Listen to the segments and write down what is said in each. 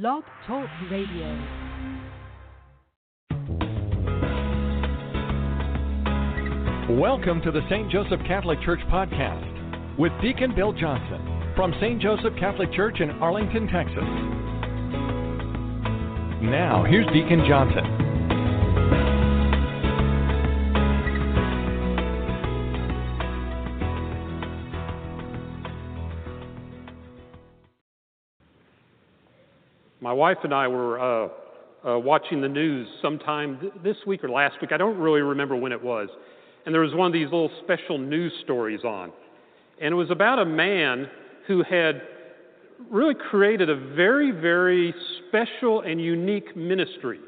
Blog Talk Radio. Welcome to the St. Joseph Catholic Church podcast with Deacon Bill Johnson from St. Joseph Catholic Church in Arlington, Texas. Now, here's Deacon Johnson. My wife and I were uh, uh, watching the news sometime th- this week or last week. I don't really remember when it was. And there was one of these little special news stories on. And it was about a man who had really created a very, very special and unique ministry.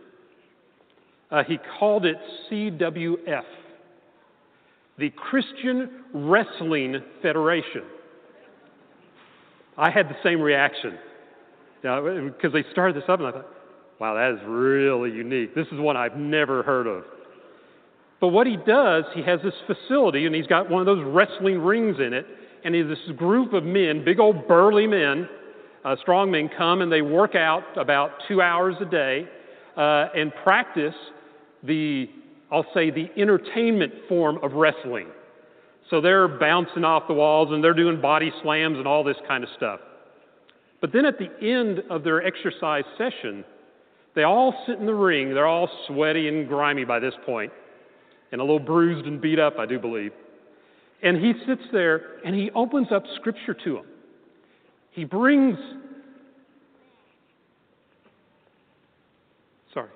Uh, he called it CWF, the Christian Wrestling Federation. I had the same reaction because they started this up, and I thought, wow, that is really unique. This is one I've never heard of. But what he does, he has this facility, and he's got one of those wrestling rings in it, and this group of men, big old burly men, uh, strong men, come and they work out about two hours a day uh, and practice the, I'll say, the entertainment form of wrestling. So they're bouncing off the walls and they're doing body slams and all this kind of stuff. But then at the end of their exercise session, they all sit in the ring. They're all sweaty and grimy by this point, and a little bruised and beat up, I do believe. And he sits there and he opens up Scripture to them. He brings, sorry,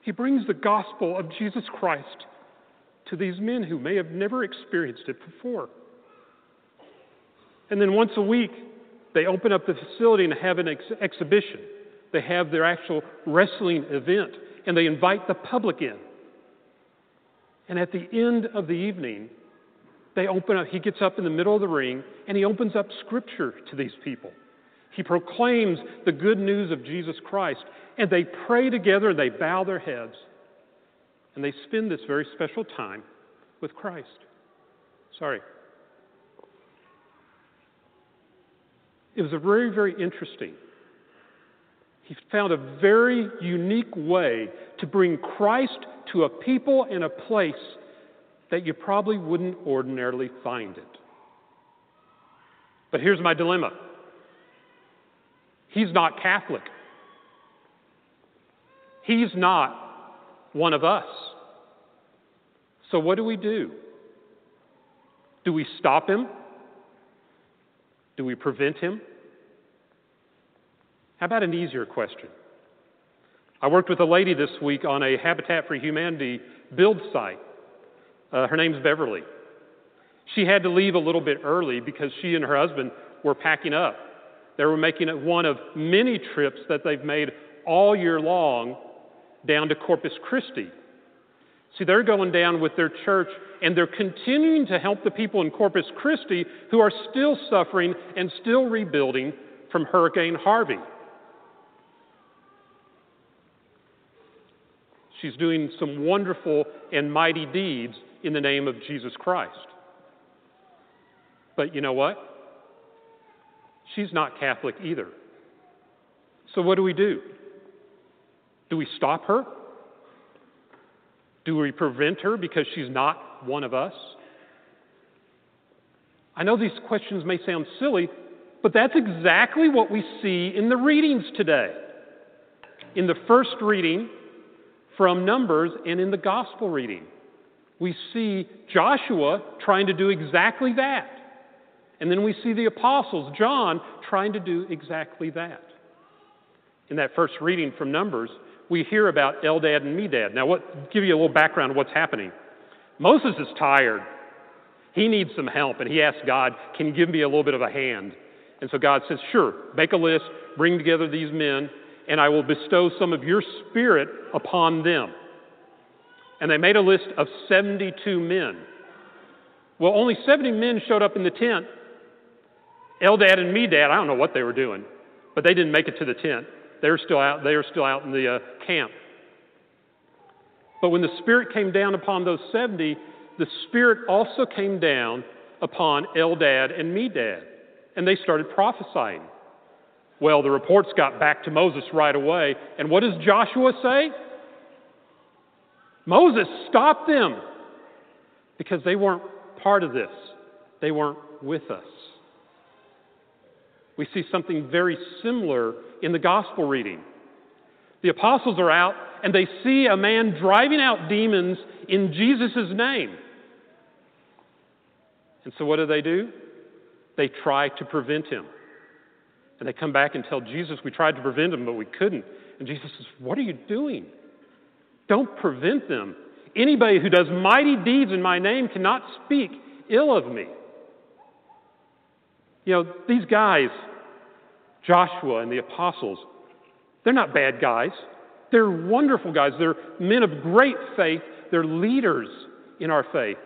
he brings the gospel of Jesus Christ to these men who may have never experienced it before. And then once a week, they open up the facility and have an ex- exhibition. They have their actual wrestling event, and they invite the public in. And at the end of the evening, they open up, he gets up in the middle of the ring and he opens up scripture to these people. He proclaims the good news of Jesus Christ and they pray together and they bow their heads and they spend this very special time with Christ. Sorry. It was a very, very interesting. He found a very unique way to bring Christ to a people and a place that you probably wouldn't ordinarily find it. But here's my dilemma He's not Catholic, He's not one of us. So, what do we do? Do we stop him? Do we prevent him? How about an easier question? I worked with a lady this week on a Habitat for Humanity build site uh, her name's Beverly. She had to leave a little bit early because she and her husband were packing up. They were making it one of many trips that they've made all year long down to Corpus Christi. See, they're going down with their church and they're continuing to help the people in Corpus Christi who are still suffering and still rebuilding from Hurricane Harvey. She's doing some wonderful and mighty deeds in the name of Jesus Christ. But you know what? She's not Catholic either. So what do we do? Do we stop her? Do we prevent her because she's not one of us? I know these questions may sound silly, but that's exactly what we see in the readings today. In the first reading from Numbers and in the gospel reading we see Joshua trying to do exactly that. And then we see the apostles, John, trying to do exactly that. In that first reading from Numbers, we hear about Eldad and Medad. Now, what, give you a little background of what's happening. Moses is tired. He needs some help, and he asks God, Can you give me a little bit of a hand? And so God says, Sure, make a list, bring together these men, and I will bestow some of your spirit upon them. And they made a list of 72 men. Well, only 70 men showed up in the tent. Eldad and Medad, I don't know what they were doing, but they didn't make it to the tent. They were still out, they were still out in the uh, camp. But when the Spirit came down upon those 70, the Spirit also came down upon Eldad and Medad, and they started prophesying. Well, the reports got back to Moses right away, and what does Joshua say? Moses, stop them! Because they weren't part of this, they weren't with us. We see something very similar in the gospel reading. The apostles are out and they see a man driving out demons in Jesus' name. And so what do they do? They try to prevent him. And they come back and tell Jesus, We tried to prevent him, but we couldn't. And Jesus says, What are you doing? Don't prevent them. Anybody who does mighty deeds in my name cannot speak ill of me. You know, these guys, Joshua and the apostles, they're not bad guys. They're wonderful guys. They're men of great faith. They're leaders in our faith.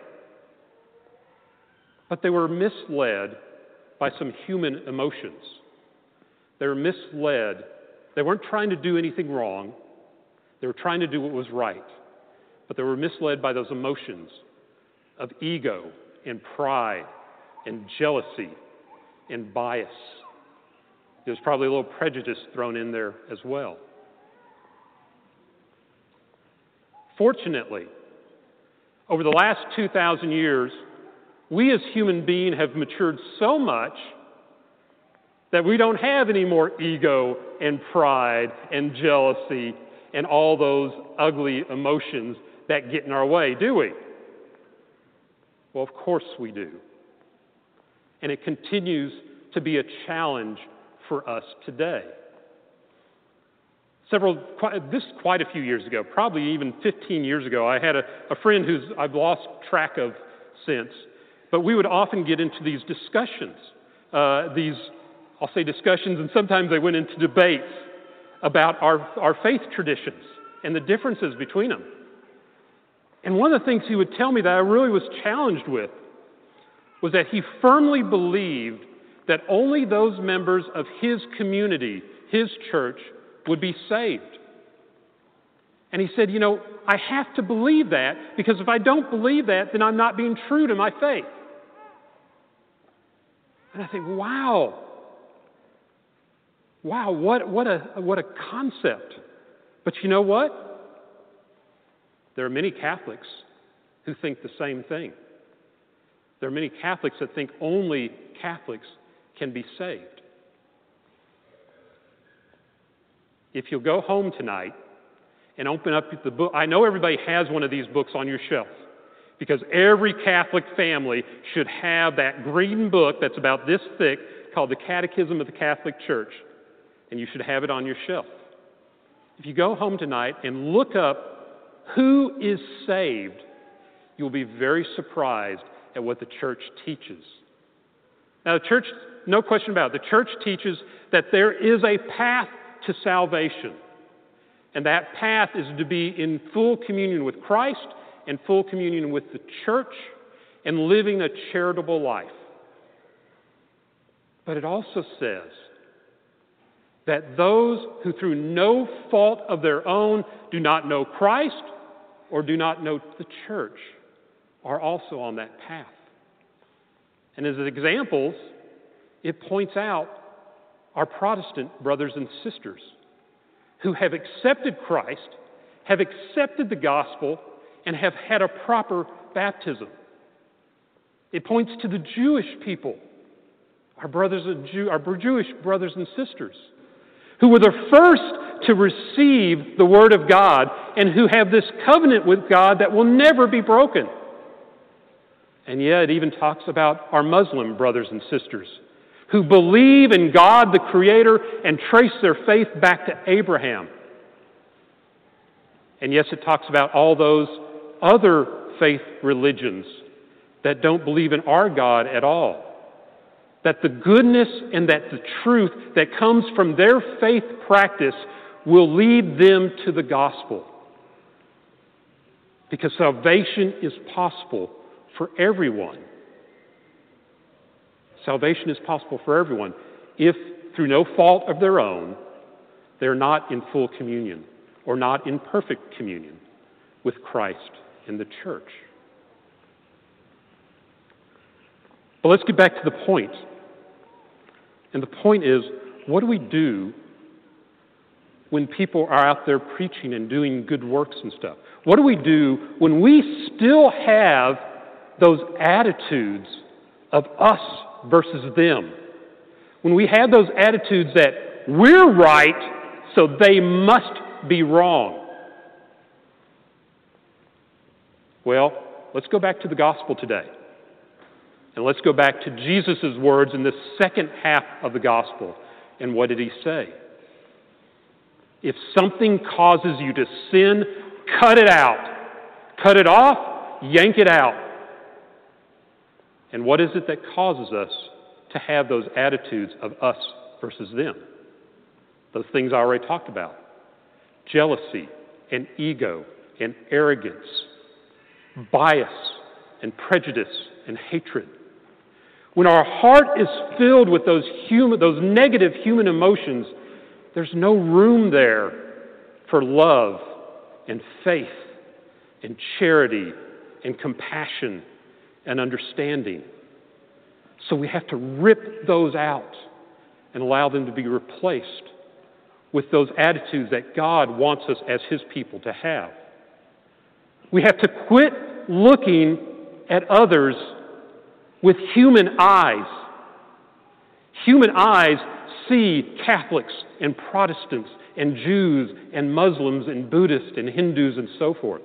But they were misled by some human emotions. They were misled. They weren't trying to do anything wrong, they were trying to do what was right. But they were misled by those emotions of ego and pride and jealousy and bias. There's probably a little prejudice thrown in there as well. Fortunately, over the last 2,000 years, we as human beings have matured so much that we don't have any more ego and pride and jealousy and all those ugly emotions that get in our way, do we? Well, of course we do. And it continues to be a challenge for us today. Several, this quite a few years ago, probably even 15 years ago, I had a, a friend who's I've lost track of since, but we would often get into these discussions, uh, these, I'll say discussions, and sometimes they went into debates about our, our faith traditions and the differences between them. And one of the things he would tell me that I really was challenged with was that he firmly believed that only those members of his community, his church, would be saved. And he said, You know, I have to believe that because if I don't believe that, then I'm not being true to my faith. And I think, wow. Wow, what, what, a, what a concept. But you know what? There are many Catholics who think the same thing. There are many Catholics that think only Catholics can be saved. If you'll go home tonight and open up the book, I know everybody has one of these books on your shelf because every Catholic family should have that green book that's about this thick called the Catechism of the Catholic Church, and you should have it on your shelf. If you go home tonight and look up who is saved, you'll be very surprised at what the church teaches. Now, the church, no question about it, the church teaches that there is a path to salvation. And that path is to be in full communion with Christ and full communion with the church and living a charitable life. But it also says that those who, through no fault of their own, do not know Christ or do not know the church are also on that path. And as examples, it points out our Protestant brothers and sisters who have accepted Christ, have accepted the gospel, and have had a proper baptism. It points to the Jewish people, our brothers and Jew, our Jewish brothers and sisters, who were the first to receive the Word of God and who have this covenant with God that will never be broken. And yet, it even talks about our Muslim brothers and sisters who believe in God the Creator and trace their faith back to Abraham. And yes, it talks about all those other faith religions that don't believe in our God at all, that the goodness and that the truth that comes from their faith practice will lead them to the gospel. Because salvation is possible for everyone. Salvation is possible for everyone if, through no fault of their own, they're not in full communion or not in perfect communion with Christ and the church. But let's get back to the point. And the point is what do we do when people are out there preaching and doing good works and stuff? What do we do when we still have those attitudes of us versus them? When we have those attitudes that we're right, so they must be wrong. Well, let's go back to the gospel today. And let's go back to Jesus' words in the second half of the gospel. And what did he say? If something causes you to sin, cut it out. Cut it off, yank it out. And what is it that causes us to have those attitudes of us versus them? Those things I already talked about jealousy and ego and arrogance, bias and prejudice and hatred. When our heart is filled with those, human, those negative human emotions, there's no room there for love and faith and charity and compassion and understanding. So we have to rip those out and allow them to be replaced with those attitudes that God wants us as His people to have. We have to quit looking at others with human eyes. Human eyes see Catholics and Protestants and Jews and Muslims and Buddhists and Hindus and so forth.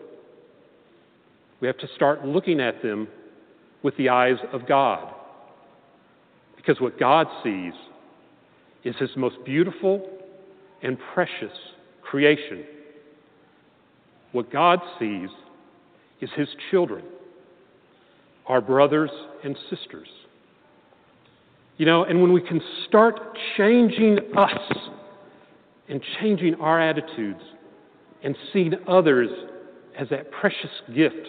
We have to start looking at them with the eyes of God. Because what God sees is His most beautiful and precious creation. What God sees is His children, our brothers and sisters. You know, and when we can start changing us and changing our attitudes and seeing others as that precious gift,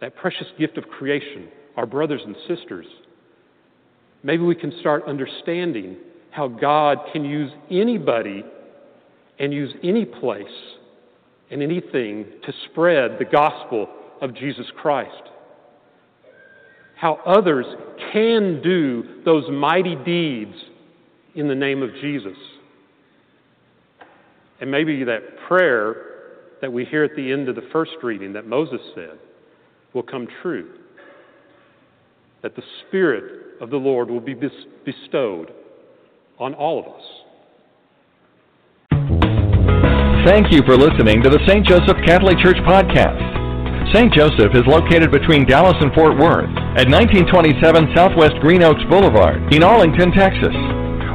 that precious gift of creation, our brothers and sisters, maybe we can start understanding how God can use anybody and use any place and anything to spread the gospel of Jesus Christ. How others can do those mighty deeds in the name of Jesus. And maybe that prayer that we hear at the end of the first reading that Moses said will come true. That the Spirit of the Lord will be bestowed on all of us. Thank you for listening to the St. Joseph Catholic Church podcast. St. Joseph is located between Dallas and Fort Worth at 1927 Southwest Green Oaks Boulevard in Arlington, Texas.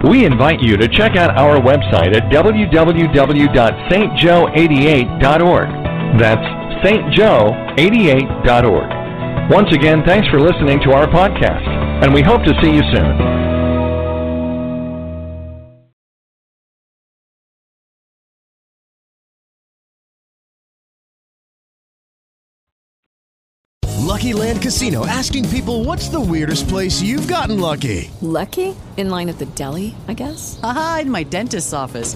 We invite you to check out our website at www.stjoe88.org. That's stjoe88.org. Once again, thanks for listening to our podcast, and we hope to see you soon. Lucky Land Casino asking people what's the weirdest place you've gotten lucky? Lucky? In line at the deli, I guess? Aha, in my dentist's office.